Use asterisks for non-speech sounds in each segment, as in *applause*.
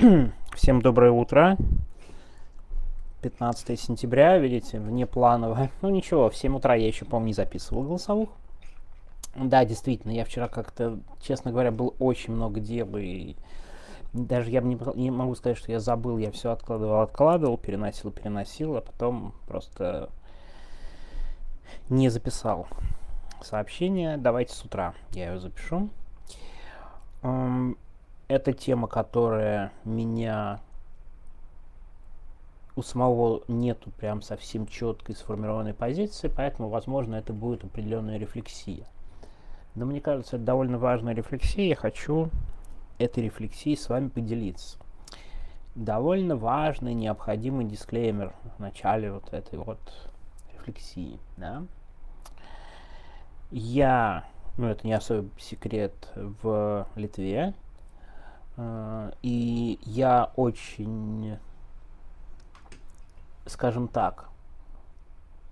*clears throat* Всем доброе утро. 15 сентября, видите, внеплановое. Ну ничего, в 7 утра я еще, по-моему, не записывал голосовых. Да, действительно, я вчера как-то, честно говоря, было очень много дел, и даже я не, не могу сказать, что я забыл, я все откладывал, откладывал, переносил, переносил, а потом просто не записал сообщение. Давайте с утра я ее запишу. Это тема, которая меня у самого нету прям совсем четкой сформированной позиции, поэтому, возможно, это будет определенная рефлексия. Но мне кажется, это довольно важная рефлексия. Я хочу этой рефлексией с вами поделиться. Довольно важный, необходимый дисклеймер в начале вот этой вот рефлексии. Да? Я, ну это не особый секрет, в Литве. Э, и я очень, скажем так,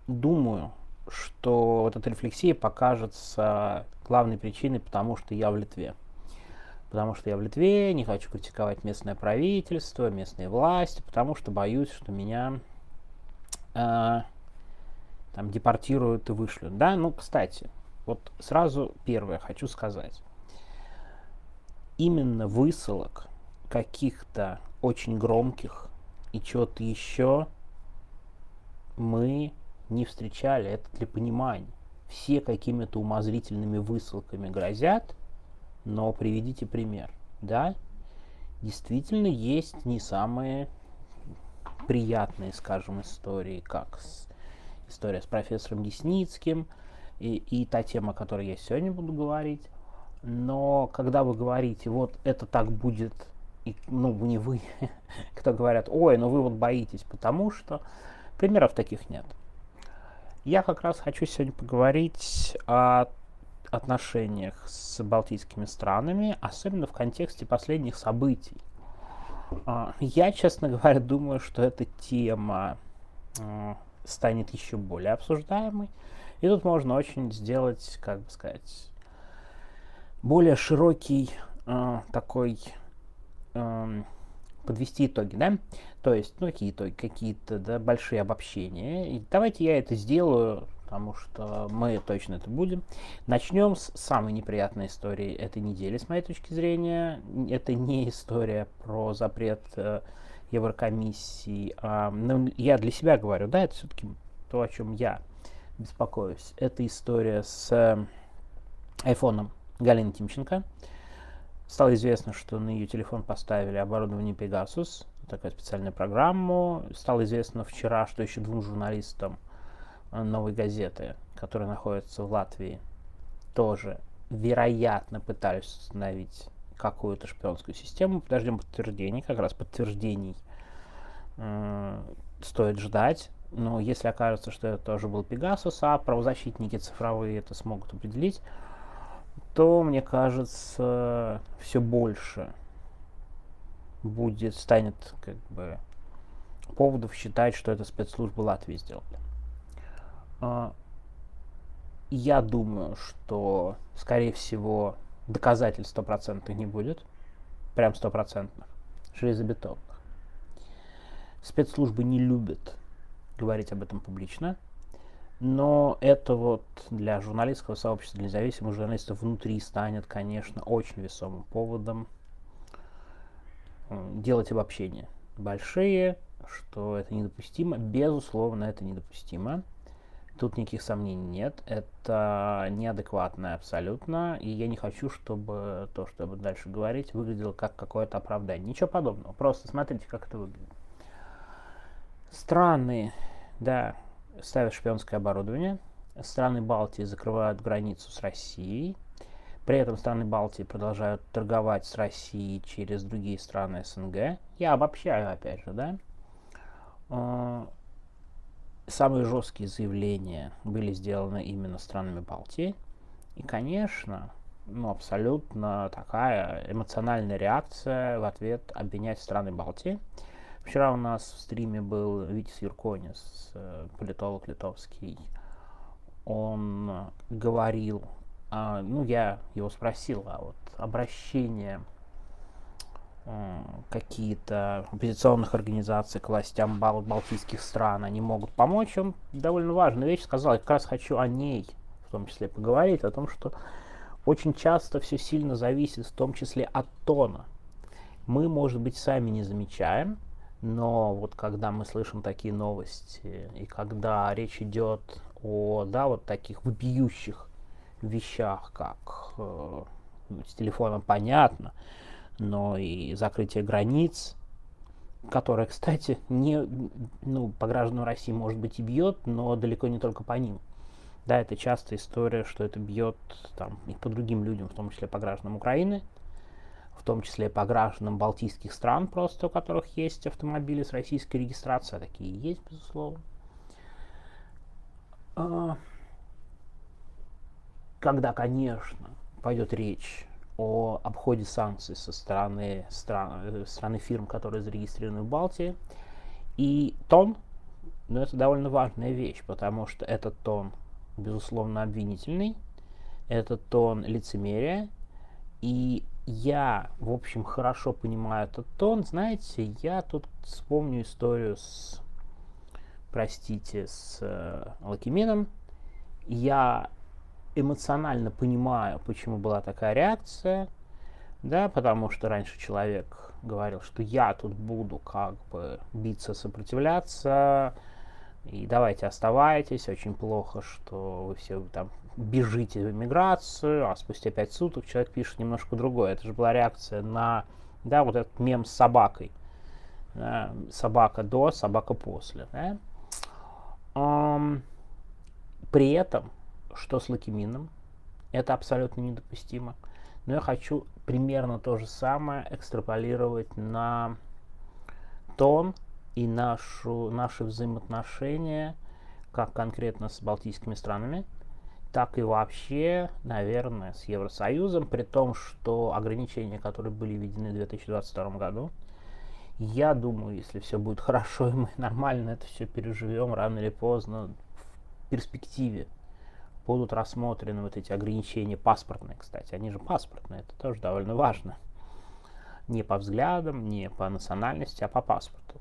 думаю, что вот эта рефлексия покажется главной причиной, потому что я в Литве. Потому что я в Литве, не хочу критиковать местное правительство, местные власти, потому что боюсь, что меня э, там депортируют и вышлют. Да, ну, кстати, вот сразу первое хочу сказать. Именно высылок каких-то очень громких и чего-то еще мы не встречали. Это для понимания. Все какими-то умозрительными высылками грозят, но приведите пример. Да, действительно есть не самые приятные, скажем, истории, как с, история с профессором Десницким – и, и та тема, о которой я сегодня буду говорить. Но когда вы говорите, вот это так будет, и, ну, не вы, *laughs* кто говорят, ой, ну вы вот боитесь, потому что примеров таких нет. Я как раз хочу сегодня поговорить о отношениях с балтийскими странами, особенно в контексте последних событий. А, я, честно говоря, думаю, что эта тема а, станет еще более обсуждаемой, и тут можно очень сделать, как бы сказать, более широкий э, такой э, подвести итоги, да? То есть, ну, какие итоги, какие-то да, большие обобщения. И давайте я это сделаю, потому что мы точно это будем. Начнем с самой неприятной истории этой недели, с моей точки зрения. Это не история про запрет э, Еврокомиссии. А, ну, я для себя говорю, да, это все-таки то, о чем я беспокоюсь. Это история с э, айфоном Галины Тимченко. Стало известно, что на ее телефон поставили оборудование Pegasus, такая специальная программа. Стало известно вчера, что еще двум журналистам э, новой газеты, которые находятся в Латвии, тоже, вероятно, пытались установить какую-то шпионскую систему. Подождем подтверждений, как раз подтверждений э, стоит ждать. Но если окажется, что это тоже был Pegasus, а правозащитники цифровые это смогут определить, то, мне кажется, все больше будет, станет как бы поводов считать, что это спецслужбы Латвии сделали. А, я думаю, что, скорее всего, доказательств стопроцентных не будет. Прям стопроцентных. Железобетонных. Спецслужбы не любят говорить об этом публично. Но это вот для журналистского сообщества, для независимых журналистов внутри станет, конечно, очень весомым поводом делать обобщения. Большие, что это недопустимо. Безусловно, это недопустимо. Тут никаких сомнений нет. Это неадекватно абсолютно. И я не хочу, чтобы то, что я буду дальше говорить, выглядело как какое-то оправдание. Ничего подобного. Просто смотрите, как это выглядит. Страны, да, ставят шпионское оборудование. Страны Балтии закрывают границу с Россией. При этом страны Балтии продолжают торговать с Россией через другие страны СНГ. Я обобщаю, опять же, да. А, самые жесткие заявления были сделаны именно странами Балтии. И, конечно, ну, абсолютно такая эмоциональная реакция в ответ обвинять страны Балтии. Вчера у нас в стриме был Витис Юрконис, э, политолог литовский. Он говорил, а, ну, я его спросил, а вот обращение какие-то оппозиционных организаций к властям бал- балтийских стран, они могут помочь. Он довольно важную вещь сказал, я как раз хочу о ней в том числе поговорить, о том, что очень часто все сильно зависит в том числе от тона. Мы, может быть, сами не замечаем, но вот когда мы слышим такие новости, и когда речь идет о, да, вот таких вопиющих вещах, как э, с телефоном понятно, но и закрытие границ, которое, кстати, не, ну, по гражданам России, может быть, и бьет, но далеко не только по ним. Да, это частая история, что это бьет там, и по другим людям, в том числе по гражданам Украины, в том числе по гражданам балтийских стран, просто у которых есть автомобили с российской регистрацией, а такие есть, безусловно. А, когда, конечно, пойдет речь о обходе санкций со стороны стран, э, страны фирм, которые зарегистрированы в Балтии, и тон, ну, это довольно важная вещь, потому что этот тон, безусловно, обвинительный, это тон лицемерия, и я, в общем, хорошо понимаю этот тон. Знаете, я тут вспомню историю с, простите, с э, Лакимином. Я эмоционально понимаю, почему была такая реакция, да, потому что раньше человек говорил, что я тут буду как бы биться, сопротивляться, и давайте оставайтесь, очень плохо, что вы все там бежите в эмиграцию, а спустя пять суток человек пишет немножко другое. Это же была реакция на, да, вот этот мем с собакой. Да, собака до, собака после. Да? Um, при этом, что с Лакимином, это абсолютно недопустимо. Но я хочу примерно то же самое экстраполировать на тон и нашу, наши взаимоотношения, как конкретно с балтийскими странами, так и вообще, наверное, с Евросоюзом, при том, что ограничения, которые были введены в 2022 году, я думаю, если все будет *laughs* хорошо и мы нормально это все переживем, рано или поздно, в перспективе будут рассмотрены вот эти ограничения паспортные, кстати. Они же паспортные, это тоже довольно важно. Не по взглядам, не по национальности, а по паспорту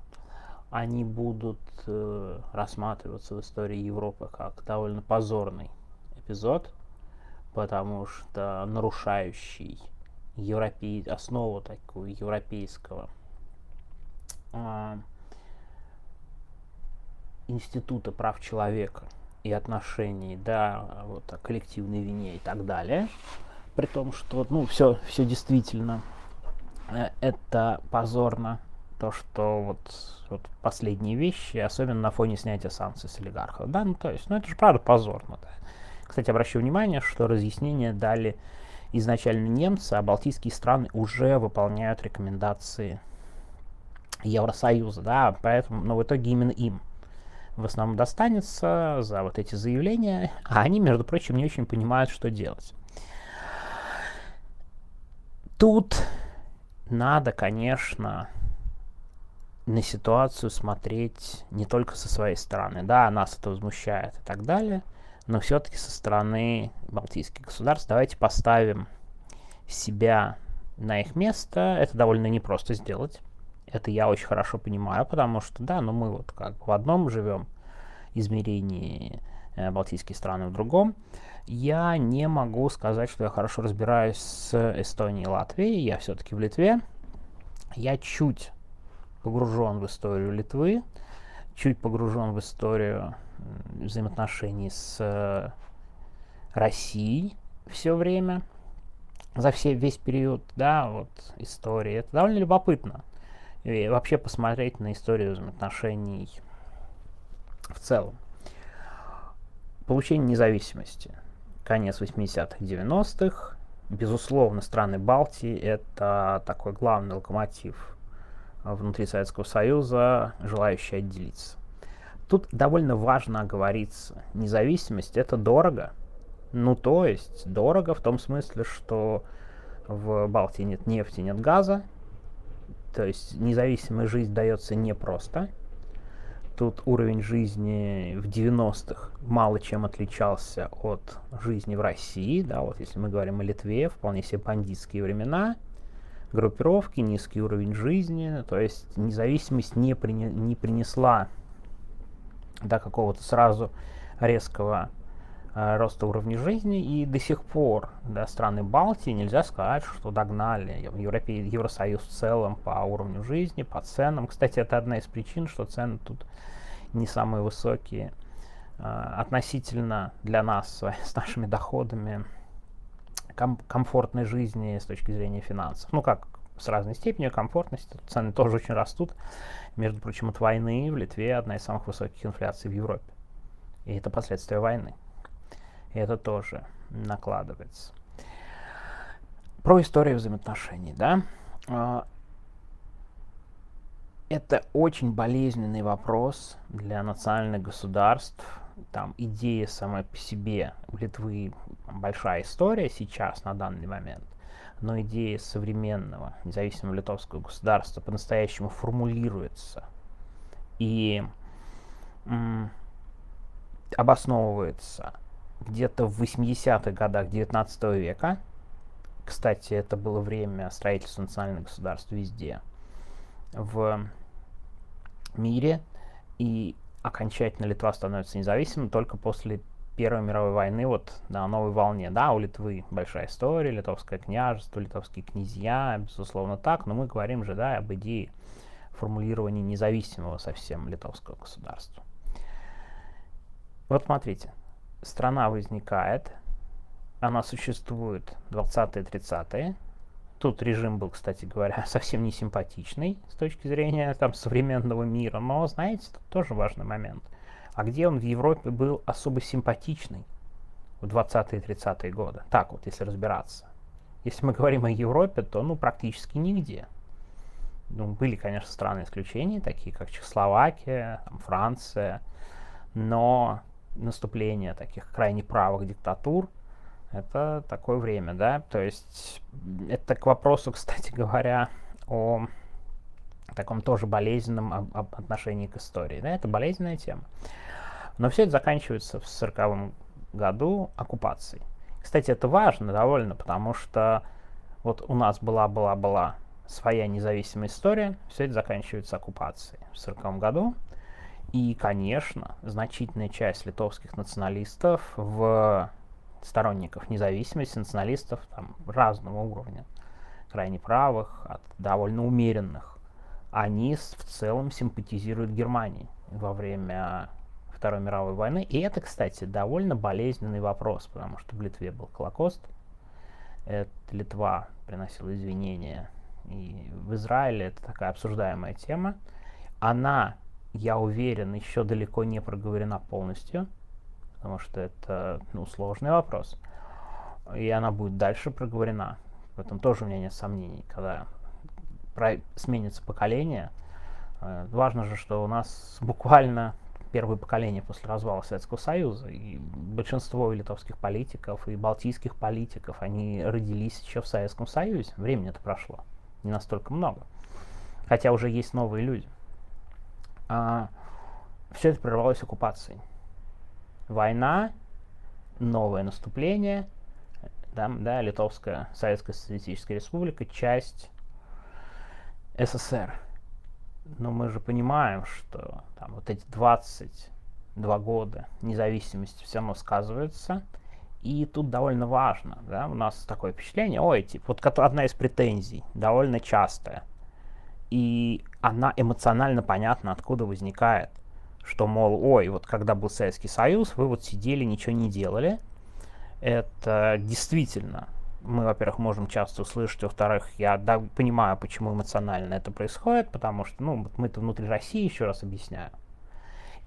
они будут э, рассматриваться в истории Европы как довольно позорный эпизод, потому что нарушающий европей, основу такую европейского э, института прав человека и отношений, да, вот о коллективной вине и так далее, при том, что, ну, все, все действительно э, это позорно то, что вот, вот последние вещи, особенно на фоне снятия санкций с олигархов, да, ну то есть, ну это же правда позорно, да. Кстати, обращаю внимание, что разъяснения дали изначально немцы, а балтийские страны уже выполняют рекомендации Евросоюза, да, поэтому, но в итоге именно им в основном достанется за вот эти заявления, а они, между прочим, не очень понимают, что делать. Тут надо, конечно, на ситуацию смотреть не только со своей стороны. Да, нас это возмущает и так далее, но все-таки со стороны Балтийских государств давайте поставим себя на их место. Это довольно непросто сделать. Это я очень хорошо понимаю, потому что, да, ну мы вот как бы в одном живем измерении, э, Балтийские страны в другом. Я не могу сказать, что я хорошо разбираюсь с Эстонией и Латвией. Я все-таки в Литве. Я чуть погружен в историю Литвы, чуть погружен в историю взаимоотношений с э, Россией все время, за все, весь период, да, вот, истории. Это довольно любопытно. И вообще посмотреть на историю взаимоотношений в целом. Получение независимости. Конец 80-х, 90-х. Безусловно, страны Балтии — это такой главный локомотив внутри Советского Союза, желающие отделиться. Тут довольно важно оговориться. Независимость это дорого. Ну, то есть дорого в том смысле, что в Балтии нет нефти, нет газа. То есть независимая жизнь дается непросто. Тут уровень жизни в 90-х мало чем отличался от жизни в России. Да, вот если мы говорим о Литве, вполне себе бандитские времена – группировки, низкий уровень жизни, то есть независимость не, прине, не принесла до какого-то сразу резкого э, роста уровня жизни, и до сих пор да, страны Балтии нельзя сказать, что догнали Европе, Евросоюз в целом по уровню жизни, по ценам. Кстати, это одна из причин, что цены тут не самые высокие э, относительно для нас с *laughs* нашими доходами ком- комфортной жизни с точки зрения финансов. Ну как, с разной степенью комфортности. Цены тоже очень растут. Между прочим, от войны в Литве одна из самых высоких инфляций в Европе. И это последствия войны. И это тоже накладывается. Про историю взаимоотношений, да. А, это очень болезненный вопрос для национальных государств. Там идея сама по себе у Литвы большая история сейчас, на данный момент. Но идея современного независимого литовского государства по-настоящему формулируется и обосновывается где-то в 80-х годах 19 века. Кстати, это было время строительства национальных государств везде в мире, и окончательно Литва становится независимой только после Первой мировой войны, вот на новой волне. Да, у Литвы большая история, литовское княжество, литовские князья, безусловно так, но мы говорим же, да, об идее формулирования независимого совсем литовского государства. Вот смотрите, страна возникает, она существует 20-30-е, Тут режим был, кстати говоря, *laughs* совсем не симпатичный с точки зрения там, современного мира, но, знаете, тут тоже важный момент. А где он в Европе был особо симпатичный в 20-е и 30-е годы? Так вот, если разбираться. Если мы говорим о Европе, то ну практически нигде. Ну, были, конечно, страны исключения, такие как Чехословакия, там, Франция, но наступление таких крайне правых диктатур – это такое время, да, то есть это к вопросу, *laughs* кстати говоря, о таком тоже болезненном отношении к истории, да, это болезненная тема. Но все это заканчивается в 40 году оккупацией. Кстати, это важно довольно, потому что вот у нас была-была-была своя независимая история, все это заканчивается оккупацией в 40 году. И, конечно, значительная часть литовских националистов в сторонников независимости, националистов там, разного уровня, крайне правых, от довольно умеренных, они в целом симпатизируют Германии во время Второй мировой войны. И это, кстати, довольно болезненный вопрос, потому что в Литве был Холокост, это Литва приносила извинения, и в Израиле это такая обсуждаемая тема. Она, я уверен, еще далеко не проговорена полностью, потому что это ну, сложный вопрос. И она будет дальше проговорена. В этом тоже у меня нет сомнений, когда. Сменится поколение. Э, важно же, что у нас буквально первое поколение после развала Советского Союза, и большинство литовских политиков и балтийских политиков, они родились еще в Советском Союзе. Времени-то прошло не настолько много. Хотя уже есть новые люди. А, все это прервалось оккупацией война, новое наступление, да, да, Литовская Советская Социалистическая Республика, часть СССР. Но мы же понимаем, что там вот эти 22 года независимости все равно сказываются. И тут довольно важно, да, у нас такое впечатление, ой, типа, вот одна из претензий, довольно частая, и она эмоционально понятна, откуда возникает – что, мол, ой, вот когда был Советский Союз, вы вот сидели, ничего не делали. Это действительно, мы, во-первых, можем часто услышать, во-вторых, я да, понимаю, почему эмоционально это происходит, потому что, ну, мы-то внутри России, еще раз объясняю.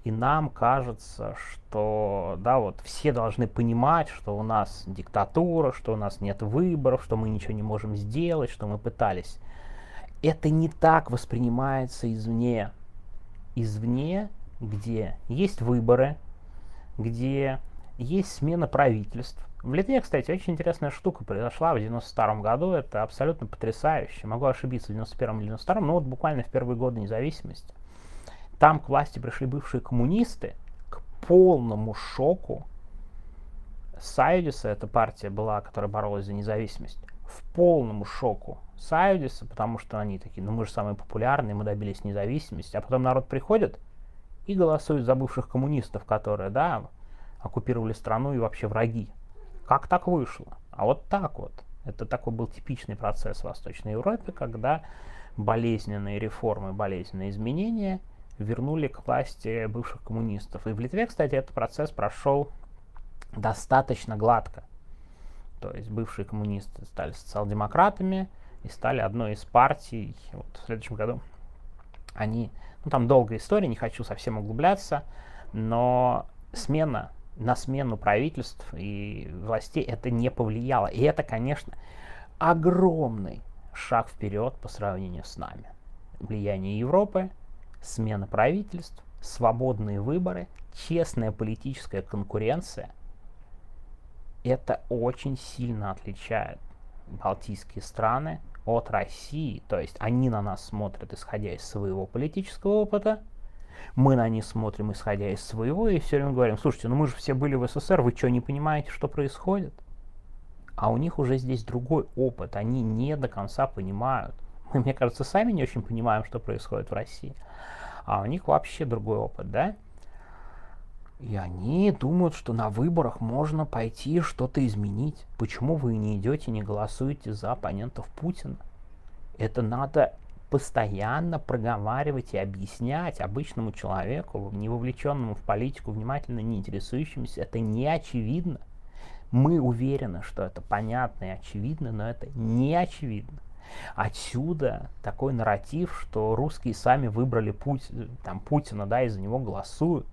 И нам кажется, что, да, вот все должны понимать, что у нас диктатура, что у нас нет выборов, что мы ничего не можем сделать, что мы пытались. Это не так воспринимается извне. Извне где есть выборы, где есть смена правительств. В Литве, кстати, очень интересная штука произошла в 92 году. Это абсолютно потрясающе. Могу ошибиться в 91 или 92, но вот буквально в первые годы независимости. Там к власти пришли бывшие коммунисты к полному шоку. Сайдиса, эта партия была, которая боролась за независимость, в полному шоку Сайдиса, потому что они такие, ну мы же самые популярные, мы добились независимости, а потом народ приходит и голосует за бывших коммунистов, которые, да, оккупировали страну и вообще враги. Как так вышло? А вот так вот. Это такой был типичный процесс в Восточной Европе, когда болезненные реформы, болезненные изменения вернули к власти бывших коммунистов. И в Литве, кстати, этот процесс прошел достаточно гладко. То есть бывшие коммунисты стали социал-демократами и стали одной из партий. Вот в следующем году они, ну там долгая история, не хочу совсем углубляться, но смена на смену правительств и властей это не повлияло. И это, конечно, огромный шаг вперед по сравнению с нами. Влияние Европы, смена правительств, свободные выборы, честная политическая конкуренция – это очень сильно отличает балтийские страны от России. То есть они на нас смотрят, исходя из своего политического опыта, мы на них смотрим, исходя из своего, и все время говорим, слушайте, ну мы же все были в СССР, вы что, не понимаете, что происходит? А у них уже здесь другой опыт, они не до конца понимают. Мы, мне кажется, сами не очень понимаем, что происходит в России. А у них вообще другой опыт, да? И они думают, что на выборах можно пойти что-то изменить. Почему вы не идете, не голосуете за оппонентов Путина? Это надо постоянно проговаривать и объяснять обычному человеку, не вовлеченному в политику, внимательно не интересующемуся. Это не очевидно. Мы уверены, что это понятно и очевидно, но это не очевидно. Отсюда такой нарратив, что русские сами выбрали путь, там, Путина, да, и за него голосуют.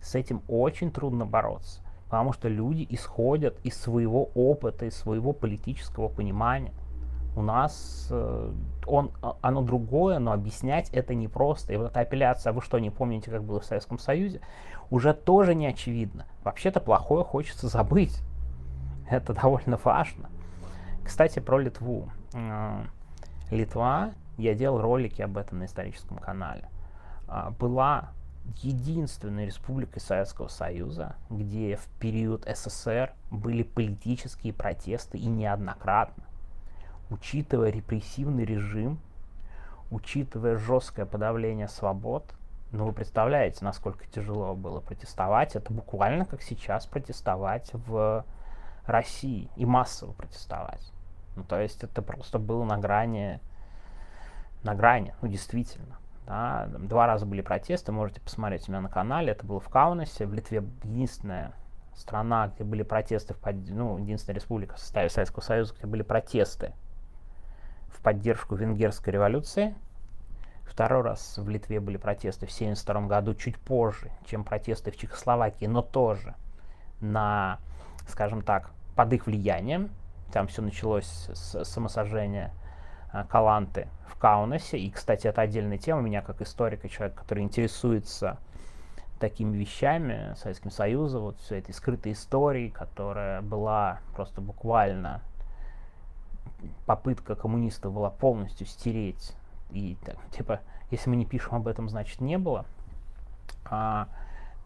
С этим очень трудно бороться, потому что люди исходят из своего опыта, из своего политического понимания. У нас э, он, а, оно другое, но объяснять это непросто. И вот эта апелляция, а вы что, не помните, как было в Советском Союзе, уже тоже не очевидно. Вообще-то плохое хочется забыть. Это довольно важно. Кстати, про Литву. Э, Литва, я делал ролики об этом на историческом канале, а, была единственной республикой Советского Союза, где в период СССР были политические протесты и неоднократно. Учитывая репрессивный режим, учитывая жесткое подавление свобод, ну вы представляете, насколько тяжело было протестовать. Это буквально как сейчас протестовать в России и массово протестовать. Ну, то есть это просто было на грани, на грани, ну действительно. Да, два раза были протесты, можете посмотреть у меня на канале. Это было в Каунасе, в Литве единственная страна, где были протесты, в ну, единственная республика в составе Советского Союза, где были протесты поддержку венгерской революции. Второй раз в Литве были протесты в 1972 году, чуть позже, чем протесты в Чехословакии, но тоже на, скажем так, под их влиянием. Там все началось с самосожжения Э, Каланты в Каунасе. И, кстати, это отдельная тема. Меня как историка, человек, который интересуется такими вещами Советским Союзом, вот всей этой скрытой историей, которая была просто буквально попытка коммунистов была полностью стереть. И так, типа, если мы не пишем об этом, значит не было. А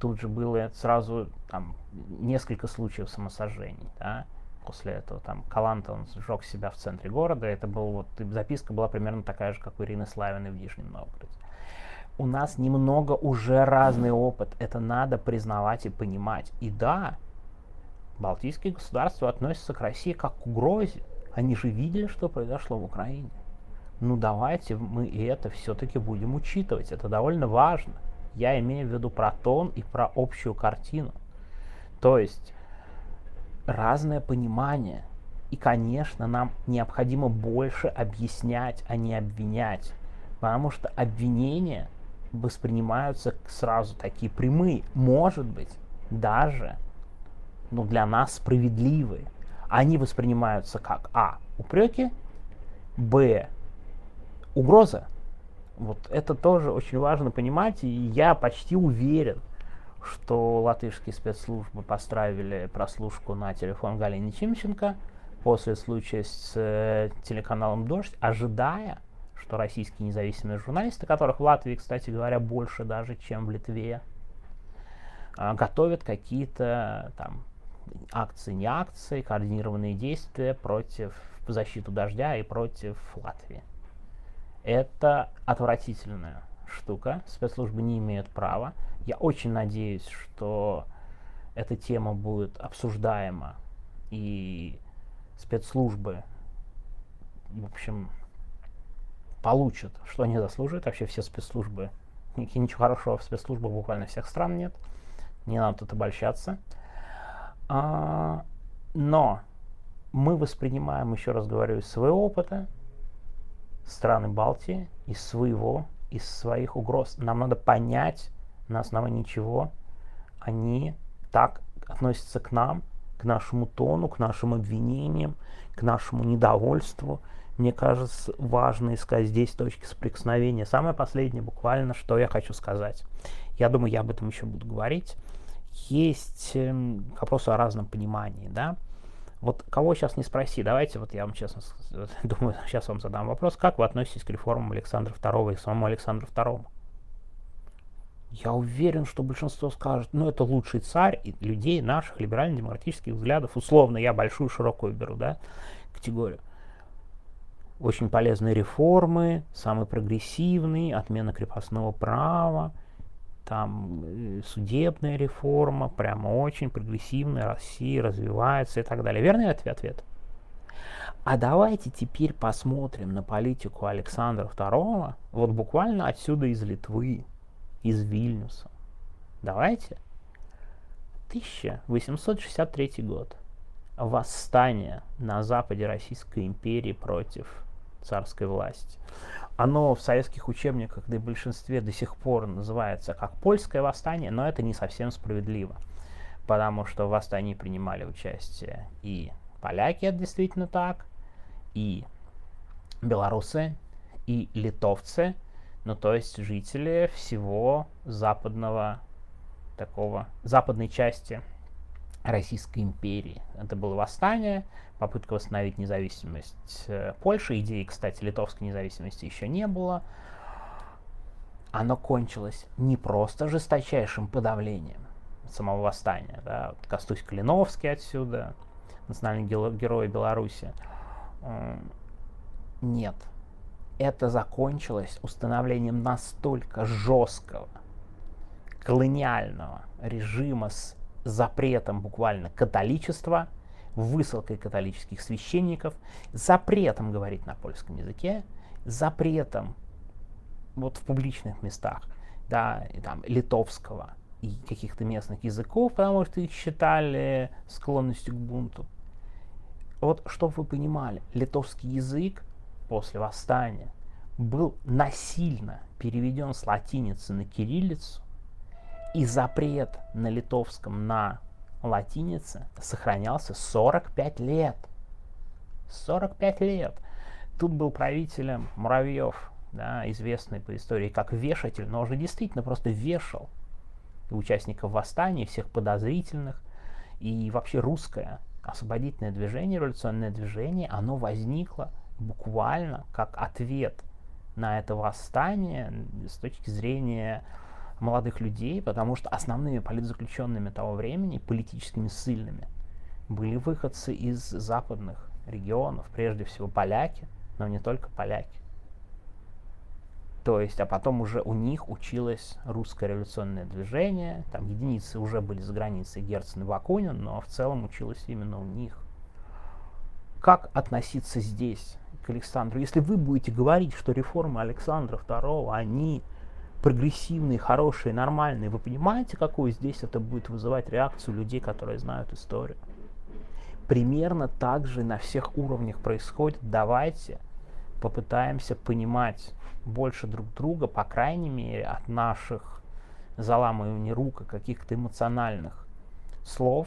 тут же было сразу там несколько случаев самосожжений. Да? после этого. Там Каланта, он сжег себя в центре города. Это был вот, записка была примерно такая же, как у Ирины Славиной в Нижнем Новгороде. У нас немного уже разный опыт. Это надо признавать и понимать. И да, Балтийские государства относятся к России как к угрозе. Они же видели, что произошло в Украине. Ну давайте мы и это все-таки будем учитывать. Это довольно важно. Я имею в виду про тон и про общую картину. То есть разное понимание. И, конечно, нам необходимо больше объяснять, а не обвинять. Потому что обвинения воспринимаются сразу такие прямые. Может быть, даже ну, для нас справедливые. Они воспринимаются как А. Упреки, Б. Угроза. Вот это тоже очень важно понимать, и я почти уверен, что латышские спецслужбы поставили прослушку на телефон Галины Чимченко после случая с э, телеканалом «Дождь», ожидая, что российские независимые журналисты, которых в Латвии, кстати говоря, больше даже, чем в Литве, э, готовят какие-то там акции, не акции, координированные действия против защиту дождя и против Латвии. Это отвратительная штука. Спецслужбы не имеют права. Я очень надеюсь, что эта тема будет обсуждаема и спецслужбы, в общем, получат, что они заслуживают. Вообще все спецслужбы, ничего хорошего в спецслужбах буквально всех стран нет. Не надо тут обольщаться. А, но мы воспринимаем, еще раз говорю, из своего опыта страны Балтии, из своего, из своих угроз. Нам надо понять, на основании чего они так относятся к нам, к нашему тону, к нашим обвинениям, к нашему недовольству. Мне кажется, важно искать здесь точки соприкосновения. Самое последнее, буквально, что я хочу сказать. Я думаю, я об этом еще буду говорить. Есть э, к о разном понимании, да. Вот кого сейчас не спроси, давайте, вот я вам честно *laughs* думаю, сейчас вам задам вопрос, как вы относитесь к реформам Александра II и к самому Александру II? Я уверен, что большинство скажет, ну это лучший царь и людей наших либерально-демократических взглядов. Условно, я большую, широкую беру, да, категорию. Очень полезные реформы, самый прогрессивный, отмена крепостного права, там э, судебная реформа, прямо очень прогрессивная, Россия развивается и так далее. Верный ответ? Ответ. А давайте теперь посмотрим на политику Александра II, вот буквально отсюда из Литвы, из Вильнюса. Давайте. 1863 год. Восстание на западе Российской империи против царской власти. Оно в советских учебниках, да и в большинстве до сих пор называется как польское восстание, но это не совсем справедливо, потому что в восстании принимали участие и поляки, это действительно так, и белорусы, и литовцы, ну то есть жители всего западного такого, западной части Российской империи. Это было восстание, попытка восстановить независимость э, Польши. Идеи, кстати, литовской независимости еще не было. Оно кончилось не просто жесточайшим подавлением самого восстания. Да? Костусь Калиновский отсюда, национальный герой Беларуси. Нет. Это закончилось установлением настолько жесткого колониального режима с запретом буквально католичества, высылкой католических священников, запретом говорить на польском языке, запретом вот в публичных местах, да, и там литовского и каких-то местных языков, потому что их считали склонностью к бунту. Вот, чтобы вы понимали, литовский язык после восстания был насильно переведен с латиницы на кириллицу, и запрет на литовском на латинице сохранялся 45 лет. 45 лет. Тут был правителем Муравьев, да, известный по истории как вешатель, но уже действительно просто вешал участников восстания, всех подозрительных. И вообще русское освободительное движение, революционное движение, оно возникло буквально как ответ на это восстание с точки зрения молодых людей, потому что основными политзаключенными того времени, политическими ссыльными, были выходцы из западных регионов, прежде всего поляки, но не только поляки. То есть, а потом уже у них училось русское революционное движение, там единицы уже были за границей Герцен и Бакунин, но в целом училось именно у них. Как относиться здесь к Александру? Если вы будете говорить, что реформы Александра II, они прогрессивные, хорошие, нормальные, вы понимаете, какую здесь это будет вызывать реакцию людей, которые знают историю? Примерно так же на всех уровнях происходит. Давайте попытаемся понимать больше друг друга, по крайней мере, от наших заламываний рук и каких-то эмоциональных слов,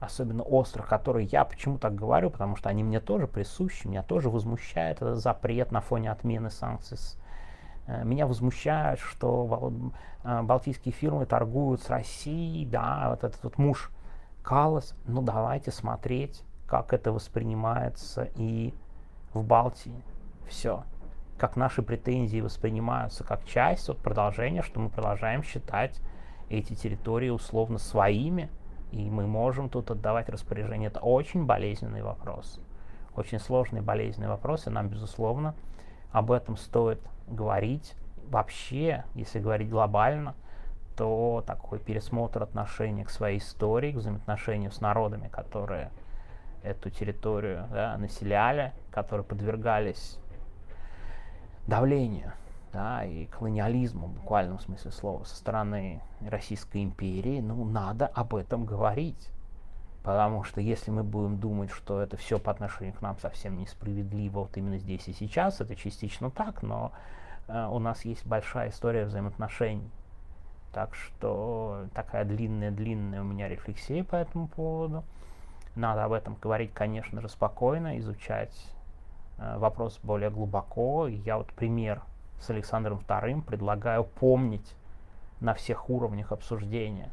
особенно острых, которые я почему так говорю, потому что они мне тоже присущи, меня тоже возмущает этот запрет на фоне отмены санкций с меня возмущает, что э, балтийские фирмы торгуют с Россией, да, вот этот вот муж Калас. Ну, давайте смотреть, как это воспринимается и в Балтии. Все. Как наши претензии воспринимаются как часть, вот продолжения, что мы продолжаем считать эти территории условно своими, и мы можем тут отдавать распоряжение. Это очень болезненный вопрос. очень сложные болезненные вопросы. Нам, безусловно, об этом стоит говорить. Вообще, если говорить глобально, то такой пересмотр отношения к своей истории, к взаимоотношению с народами, которые эту территорию да, населяли, которые подвергались давлению да, и колониализму в буквальном смысле слова со стороны Российской империи, ну, надо об этом говорить. Потому что если мы будем думать, что это все по отношению к нам совсем несправедливо вот именно здесь и сейчас, это частично так, но э, у нас есть большая история взаимоотношений. Так что такая длинная-длинная у меня рефлексия по этому поводу. Надо об этом говорить, конечно же, спокойно, изучать э, вопрос более глубоко. Я вот пример с Александром II предлагаю помнить на всех уровнях обсуждения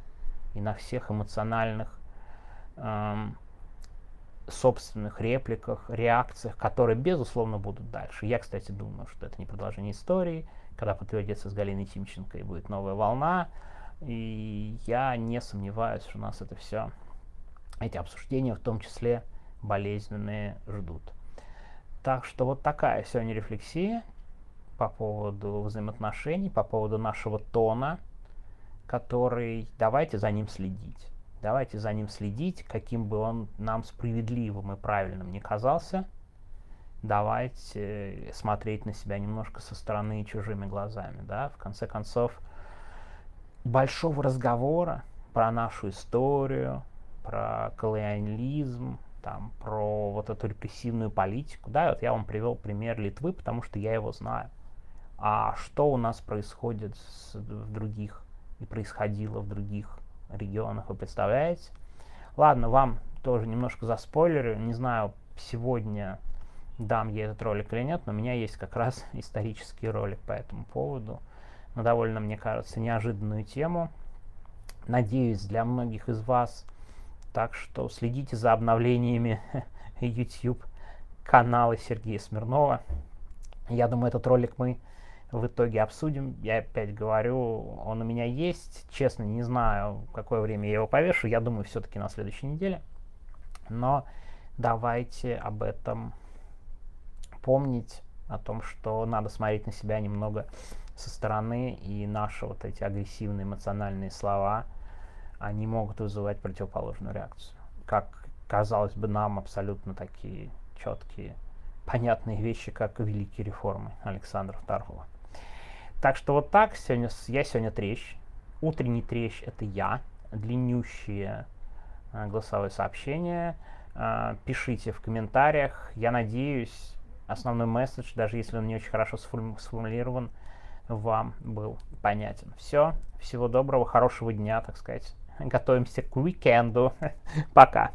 и на всех эмоциональных эм, собственных репликах, реакциях, которые, безусловно, будут дальше. Я, кстати, думаю, что это не продолжение истории, когда подтвердится с Галиной Тимченко и будет новая волна. И я не сомневаюсь, что нас это все, эти обсуждения, в том числе болезненные, ждут. Так что вот такая сегодня рефлексия по поводу взаимоотношений, по поводу нашего тона, который давайте за ним следить. Давайте за ним следить, каким бы он нам справедливым и правильным не казался. Давайте смотреть на себя немножко со стороны чужими глазами. Да? В конце концов, большого разговора про нашу историю, про колониализм, там, про вот эту репрессивную политику. Да, вот я вам привел пример Литвы, потому что я его знаю. А что у нас происходит с, в других и происходило в других регионах, вы представляете? Ладно, вам тоже немножко за спойлеры. Не знаю, сегодня дам я этот ролик или нет, но у меня есть как раз *laughs* исторический ролик по этому поводу. На довольно, мне кажется, неожиданную тему. Надеюсь, для многих из вас. Так что следите за обновлениями *laughs* YouTube канала Сергея Смирнова. Я думаю, этот ролик мы в итоге обсудим. Я опять говорю, он у меня есть. Честно, не знаю, какое время я его повешу. Я думаю, все-таки на следующей неделе. Но давайте об этом помнить, о том, что надо смотреть на себя немного со стороны, и наши вот эти агрессивные эмоциональные слова, они могут вызывать противоположную реакцию. Как казалось бы нам абсолютно такие четкие, понятные вещи, как великие реформы Александра II. Так что вот так, сегодня, я сегодня трещ. Утренний трещ это я. Длиннющие э, голосовые сообщения. Э, пишите в комментариях. Я надеюсь, основной месседж, даже если он не очень хорошо сформулирован, вам был понятен. Все. Всего доброго, хорошего дня, так сказать. Готовимся к уикенду. *laughs* Пока.